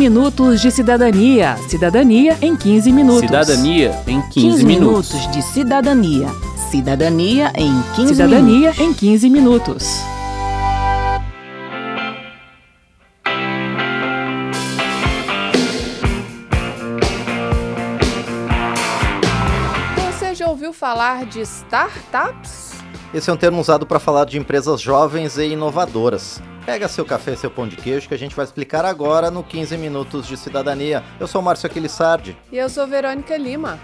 minutos de cidadania. Cidadania em 15 minutos. Cidadania em 15, 15 minutos. minutos de cidadania. Cidadania em 15 Cidadania minutos. em 15 minutos. Você já ouviu falar de startups? Esse é um termo usado para falar de empresas jovens e inovadoras. Pega seu café e seu pão de queijo que a gente vai explicar agora no 15 Minutos de Cidadania. Eu sou Márcio Aquilissardi. E eu sou Verônica Lima.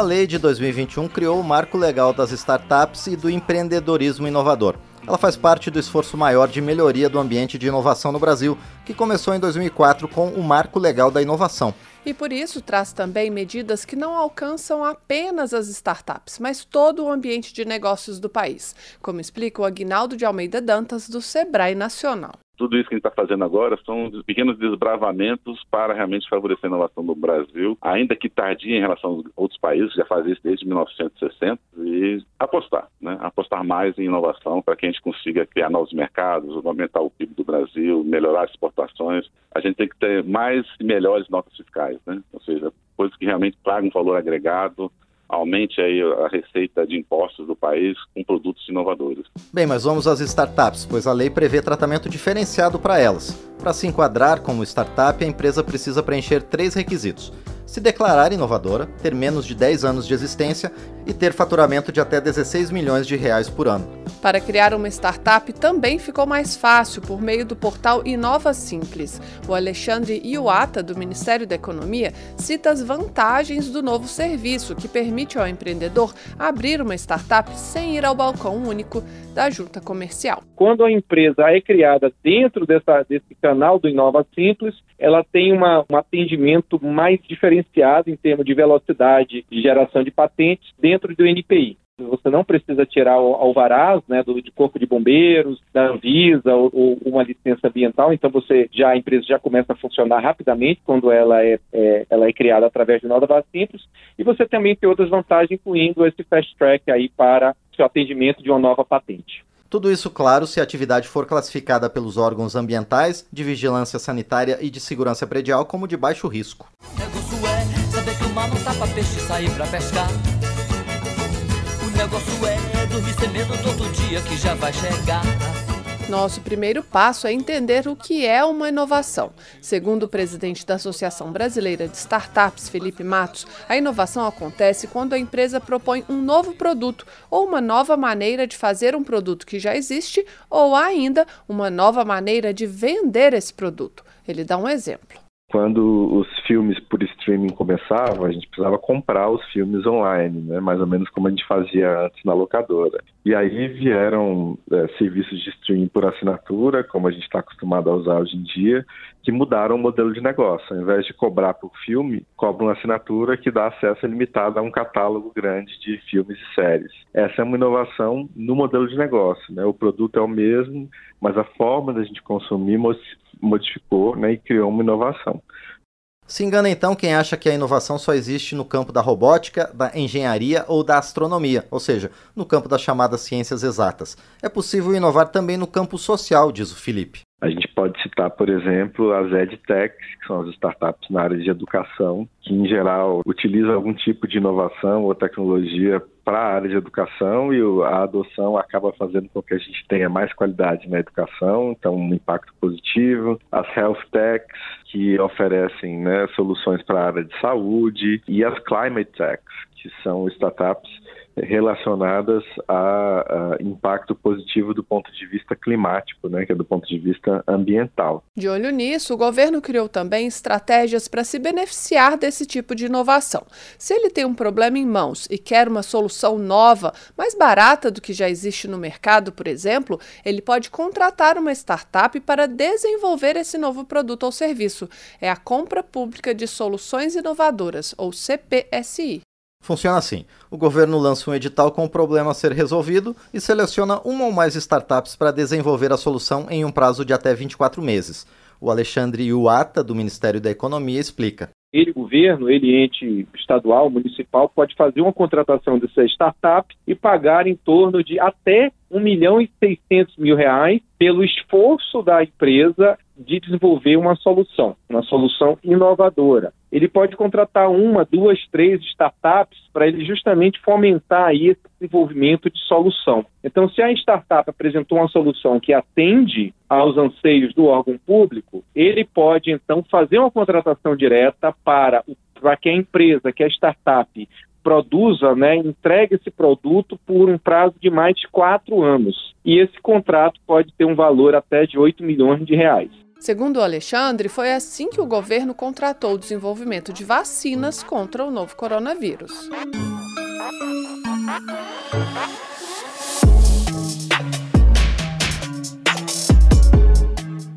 Uma lei de 2021 criou o marco legal das startups e do empreendedorismo inovador. Ela faz parte do esforço maior de melhoria do ambiente de inovação no Brasil, que começou em 2004 com o Marco Legal da Inovação. E por isso traz também medidas que não alcançam apenas as startups, mas todo o ambiente de negócios do país, como explica o Aguinaldo de Almeida Dantas, do Sebrae Nacional. Tudo isso que a gente está fazendo agora são pequenos desbravamentos para realmente favorecer a inovação no Brasil, ainda que tardia em relação aos outros países, já fazia isso desde 1960, e apostar, né? apostar mais em inovação para que a gente consiga criar novos mercados, aumentar o PIB do Brasil, melhorar as exportações. A gente tem que ter mais e melhores notas fiscais, né? ou seja, coisas que realmente tragam valor agregado, aumente aí a receita de impostos do país com produtos inovadores. Bem, mas vamos às startups, pois a lei prevê tratamento diferenciado para elas. Para se enquadrar como startup, a empresa precisa preencher três requisitos: se declarar inovadora, ter menos de 10 anos de existência e ter faturamento de até 16 milhões de reais por ano. Para criar uma startup também ficou mais fácil por meio do portal Inova Simples. O Alexandre Iwata, do Ministério da Economia, cita as vantagens do novo serviço, que permite ao empreendedor abrir uma startup sem ir ao balcão único da junta comercial. Quando a empresa é criada dentro dessa, desse canal do Inova Simples, ela tem uma, um atendimento mais diferenciado em termos de velocidade de geração de patentes dentro do NPI. Você não precisa tirar o alvarás né, do de corpo de bombeiros, da Anvisa ou, ou, uma licença ambiental. Então você já a empresa já começa a funcionar rapidamente quando ela é, é ela é criada através de Nova Simples. E você também tem outras vantagens, incluindo esse fast track aí para o atendimento de uma nova patente. Tudo isso, claro, se a atividade for classificada pelos órgãos ambientais, de vigilância sanitária e de segurança predial como de baixo risco. é saber que o mar não tá pra peixe sair pra pescar. O negócio é dormir sem medo todo dia que já vai chegar. Nosso primeiro passo é entender o que é uma inovação. Segundo o presidente da Associação Brasileira de Startups, Felipe Matos, a inovação acontece quando a empresa propõe um novo produto ou uma nova maneira de fazer um produto que já existe ou ainda uma nova maneira de vender esse produto. Ele dá um exemplo. Quando os filmes por streaming começavam, a gente precisava comprar os filmes online, né? mais ou menos como a gente fazia antes na locadora. E aí vieram é, serviços de streaming por assinatura, como a gente está acostumado a usar hoje em dia, que mudaram o modelo de negócio. Ao invés de cobrar por filme, cobra uma assinatura que dá acesso ilimitado a um catálogo grande de filmes e séries. Essa é uma inovação no modelo de negócio. Né? O produto é o mesmo, mas a forma da gente consumir modificou né, e criou uma inovação. Se engana então quem acha que a inovação só existe no campo da robótica, da engenharia ou da astronomia, ou seja, no campo das chamadas ciências exatas. É possível inovar também no campo social, diz o Felipe. A gente pode citar, por exemplo, as EdTechs, que são as startups na área de educação, que em geral utilizam algum tipo de inovação ou tecnologia para a área de educação e a adoção acaba fazendo com que a gente tenha mais qualidade na educação, então um impacto positivo. As Health Techs, que oferecem né, soluções para a área de saúde, e as Climate Techs, que são startups relacionadas a, a, impacto positivo do ponto de vista climático, né, que é do ponto de vista ambiental. De olho nisso, o governo criou também estratégias para se beneficiar desse tipo de inovação. Se ele tem um problema em mãos e quer uma solução nova, mais barata do que já existe no mercado, por exemplo, ele pode contratar uma startup para desenvolver esse novo produto ou serviço. É a Compra Pública de Soluções Inovadoras, ou CPSI. Funciona assim: o governo lança um edital com o problema a ser resolvido e seleciona uma ou mais startups para desenvolver a solução em um prazo de até 24 meses. O Alexandre Iuata, do Ministério da Economia, explica. ele, governo, ele, ente estadual, municipal, pode fazer uma contratação dessa startup e pagar em torno de até 1 milhão e 600 mil reais pelo esforço da empresa de desenvolver uma solução, uma solução inovadora. Ele pode contratar uma, duas, três startups para ele justamente fomentar aí esse desenvolvimento de solução. Então, se a startup apresentou uma solução que atende aos anseios do órgão público, ele pode então fazer uma contratação direta para para que a empresa, que a startup produza, né, entregue esse produto por um prazo de mais de quatro anos. E esse contrato pode ter um valor até de 8 milhões de reais. Segundo o Alexandre, foi assim que o governo contratou o desenvolvimento de vacinas contra o novo coronavírus.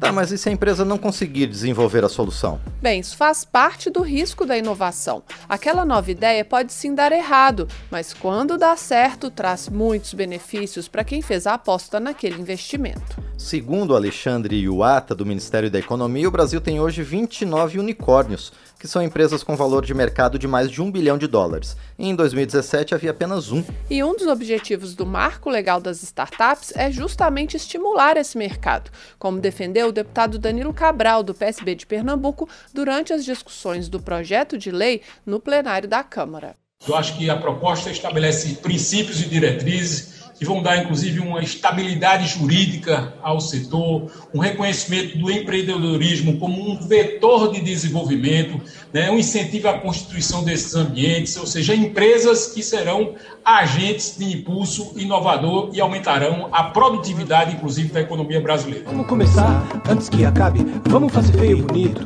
Tá, mas e se a empresa não conseguir desenvolver a solução? Bem, isso faz parte do risco da inovação. Aquela nova ideia pode sim dar errado, mas quando dá certo, traz muitos benefícios para quem fez a aposta naquele investimento. Segundo Alexandre Iuata, do Ministério da Economia, o Brasil tem hoje 29 unicórnios, que são empresas com valor de mercado de mais de um bilhão de dólares. Em 2017 havia apenas um. E um dos objetivos do Marco Legal das Startups é justamente estimular esse mercado, como defendeu o deputado Danilo Cabral, do PSB de Pernambuco, durante as discussões do projeto de lei no plenário da Câmara. Eu acho que a proposta estabelece princípios e diretrizes que vão dar, inclusive, uma estabilidade jurídica ao setor, um reconhecimento do empreendedorismo como um vetor de desenvolvimento, né, um incentivo à constituição desses ambientes, ou seja, empresas que serão agentes de impulso inovador e aumentarão a produtividade, inclusive, da economia brasileira. Vamos começar antes que acabe. Vamos fazer feio bonito.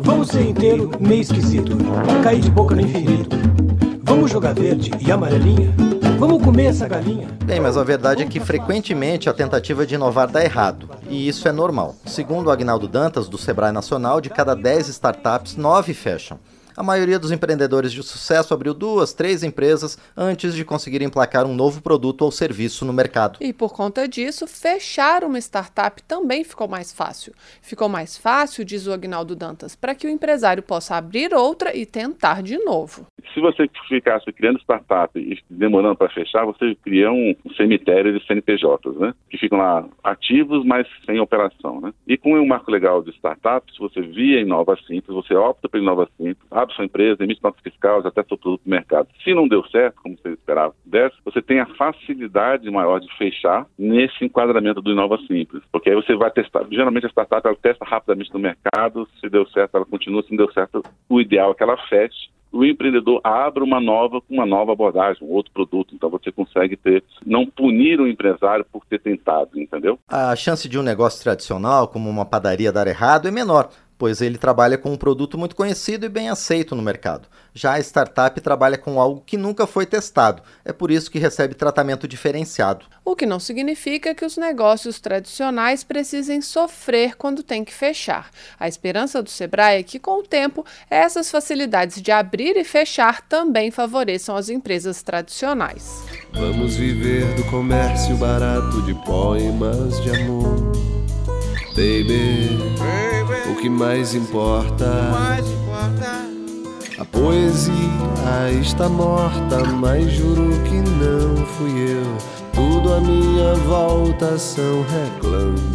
Vamos ser inteiro, meio esquisito. Cair de boca no infinito. Vamos jogar verde e amarelinha. Vamos comer essa galinha? Bem, mas a verdade é que frequentemente a tentativa de inovar dá errado, e isso é normal. Segundo o Agnaldo Dantas, do Sebrae Nacional, de cada 10 startups, 9 fecham a maioria dos empreendedores de sucesso abriu duas, três empresas antes de conseguir emplacar um novo produto ou serviço no mercado. E por conta disso, fechar uma startup também ficou mais fácil. Ficou mais fácil, diz o Agnaldo Dantas, para que o empresário possa abrir outra e tentar de novo. Se você ficasse criando startup e demorando para fechar, você cria um cemitério de CNPJs, né? Que ficam lá ativos, mas sem operação, né? E com o marco legal de startups, você via Inova Simples, você opta pela Inova Simples, abre sua empresa, emite nota fiscal, já até seu produto no mercado. Se não deu certo, como você esperava que desse, você tem a facilidade maior de fechar nesse enquadramento do Inova Simples. Porque aí você vai testar, geralmente a startup ela testa rapidamente no mercado, se deu certo ela continua, se não deu certo, o ideal é que ela feche o empreendedor abra uma nova uma nova abordagem, um outro produto. Então você consegue ter não punir o empresário por ter tentado, entendeu? A chance de um negócio tradicional, como uma padaria dar errado, é menor, pois ele trabalha com um produto muito conhecido e bem aceito no mercado. Já a startup trabalha com algo que nunca foi testado, é por isso que recebe tratamento diferenciado. O que não significa que os negócios tradicionais precisem sofrer quando tem que fechar. A esperança do Sebrae é que, com o tempo, essas facilidades de abrir e fechar também favoreçam as empresas tradicionais. Vamos viver do comércio barato de poemas de amor. Baby, o que mais importa? A poesia está morta, mas juro que não fui eu. Tudo à minha volta são reclames.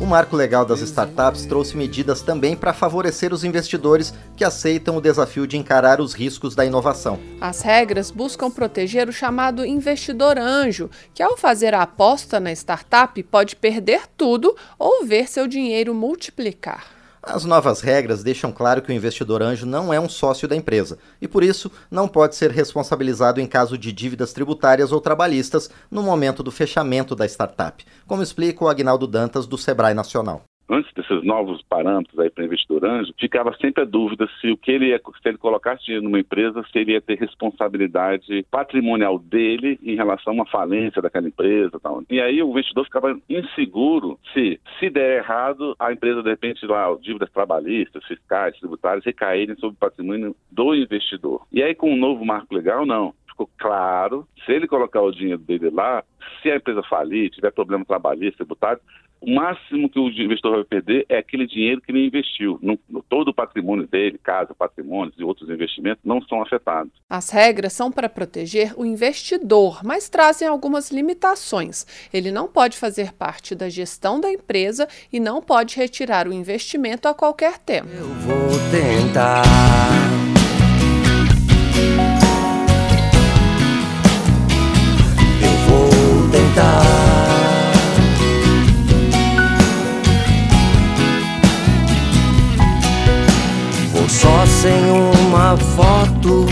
O marco legal das startups trouxe medidas também para favorecer os investidores que aceitam o desafio de encarar os riscos da inovação. As regras buscam proteger o chamado investidor anjo, que ao fazer a aposta na startup pode perder tudo ou ver seu dinheiro multiplicar. As novas regras deixam claro que o investidor anjo não é um sócio da empresa e, por isso, não pode ser responsabilizado em caso de dívidas tributárias ou trabalhistas no momento do fechamento da startup, como explica o Agnaldo Dantas, do Sebrae Nacional antes desses novos parâmetros aí para investidor anjo, ficava sempre a dúvida se o que ele ia, se ele colocasse dinheiro numa empresa, se ele ia ter responsabilidade patrimonial dele em relação a uma falência daquela empresa tal. E aí o investidor ficava inseguro se, se der errado, a empresa, de repente, lá, dívidas trabalhistas, fiscais, tributárias, recaírem sobre o patrimônio do investidor. E aí, com o novo marco legal, não ficou claro, se ele colocar o dinheiro dele lá, se a empresa falir, tiver problema trabalhista, tributário, o máximo que o investidor vai perder é aquele dinheiro que ele investiu. No, no, todo o patrimônio dele, casa, patrimônios e outros investimentos não são afetados. As regras são para proteger o investidor, mas trazem algumas limitações. Ele não pode fazer parte da gestão da empresa e não pode retirar o investimento a qualquer tempo. Eu vou tentar. Vou só sem uma foto,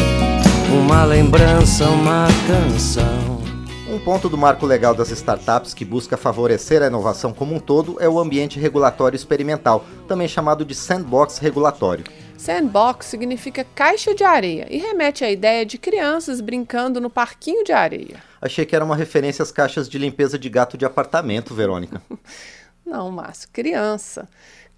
uma lembrança, uma canção. Um ponto do marco legal das startups que busca favorecer a inovação como um todo é o ambiente regulatório experimental, também chamado de sandbox regulatório. Sandbox significa caixa de areia e remete à ideia de crianças brincando no parquinho de areia. Achei que era uma referência às caixas de limpeza de gato de apartamento, Verônica. Não, Márcio, criança.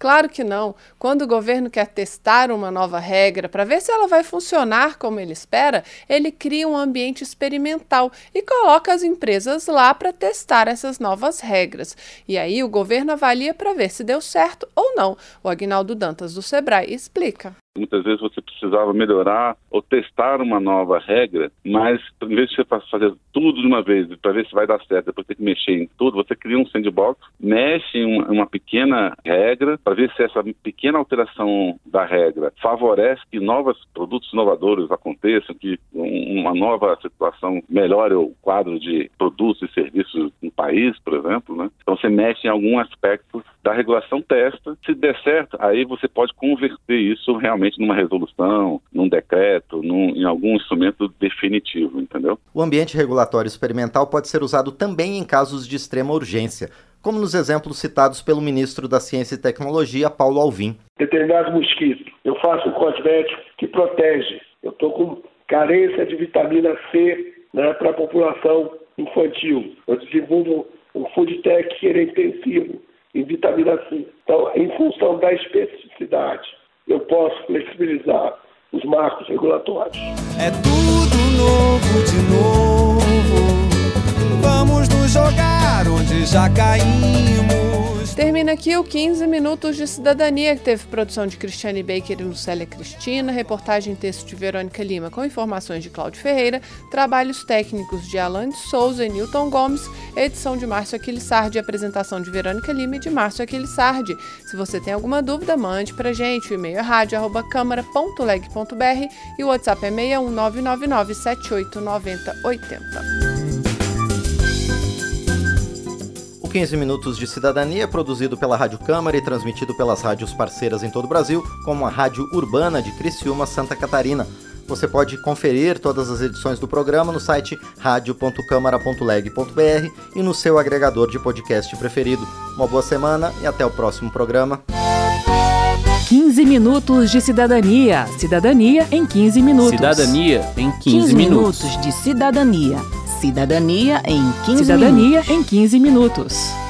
Claro que não. Quando o governo quer testar uma nova regra para ver se ela vai funcionar como ele espera, ele cria um ambiente experimental e coloca as empresas lá para testar essas novas regras. E aí o governo avalia para ver se deu certo ou não. O Agnaldo Dantas do Sebrae explica. Muitas vezes você precisava melhorar ou testar uma nova regra, mas em vez de você fazer tudo de uma vez para ver se vai dar certo, depois ter que mexer em tudo, você cria um sandbox, mexe em uma pequena regra para ver se essa pequena alteração da regra favorece que novos produtos inovadores aconteçam, que uma nova situação melhore o quadro de produtos e serviços no país, por exemplo. Né? Então você mexe em algum aspecto da regulação, testa. Se der certo, aí você pode converter isso realmente realmente numa resolução, num decreto, num, em algum instrumento definitivo, entendeu? O ambiente regulatório experimental pode ser usado também em casos de extrema urgência, como nos exemplos citados pelo ministro da Ciência e Tecnologia, Paulo Alvim. Determinado mosquito, eu faço um cosmético que protege. Eu estou com carência de vitamina C né, para a população infantil. Eu desenvolvo um food tech que é intensivo em vitamina C. Então, em função da especificidade eu posso flexibilizar os marcos regulatórios. É tudo novo de novo. Vamos nos jogar onde já caímos. Termina aqui o 15 Minutos de Cidadania, que teve produção de Cristiane Baker e Lucélia Cristina, reportagem e texto de Verônica Lima com informações de Cláudio Ferreira, trabalhos técnicos de Alan de Souza e Newton Gomes, edição de Márcio Aquilissardi, apresentação de Verônica Lima e de Márcio Aquilissardi. Se você tem alguma dúvida, mande pra gente. O e-mail é rádio.câmara.leg.br e o WhatsApp é 61999 15 Minutos de Cidadania é produzido pela Rádio Câmara e transmitido pelas rádios parceiras em todo o Brasil, como a Rádio Urbana de Criciúma, Santa Catarina. Você pode conferir todas as edições do programa no site radio.câmara.leg.br e no seu agregador de podcast preferido. Uma boa semana e até o próximo programa. 15 minutos de cidadania. Cidadania em 15 minutos. Cidadania em 15, 15 minutos. minutos de cidadania. Cidadania em 15 Cidadania minutos. em 15 minutos.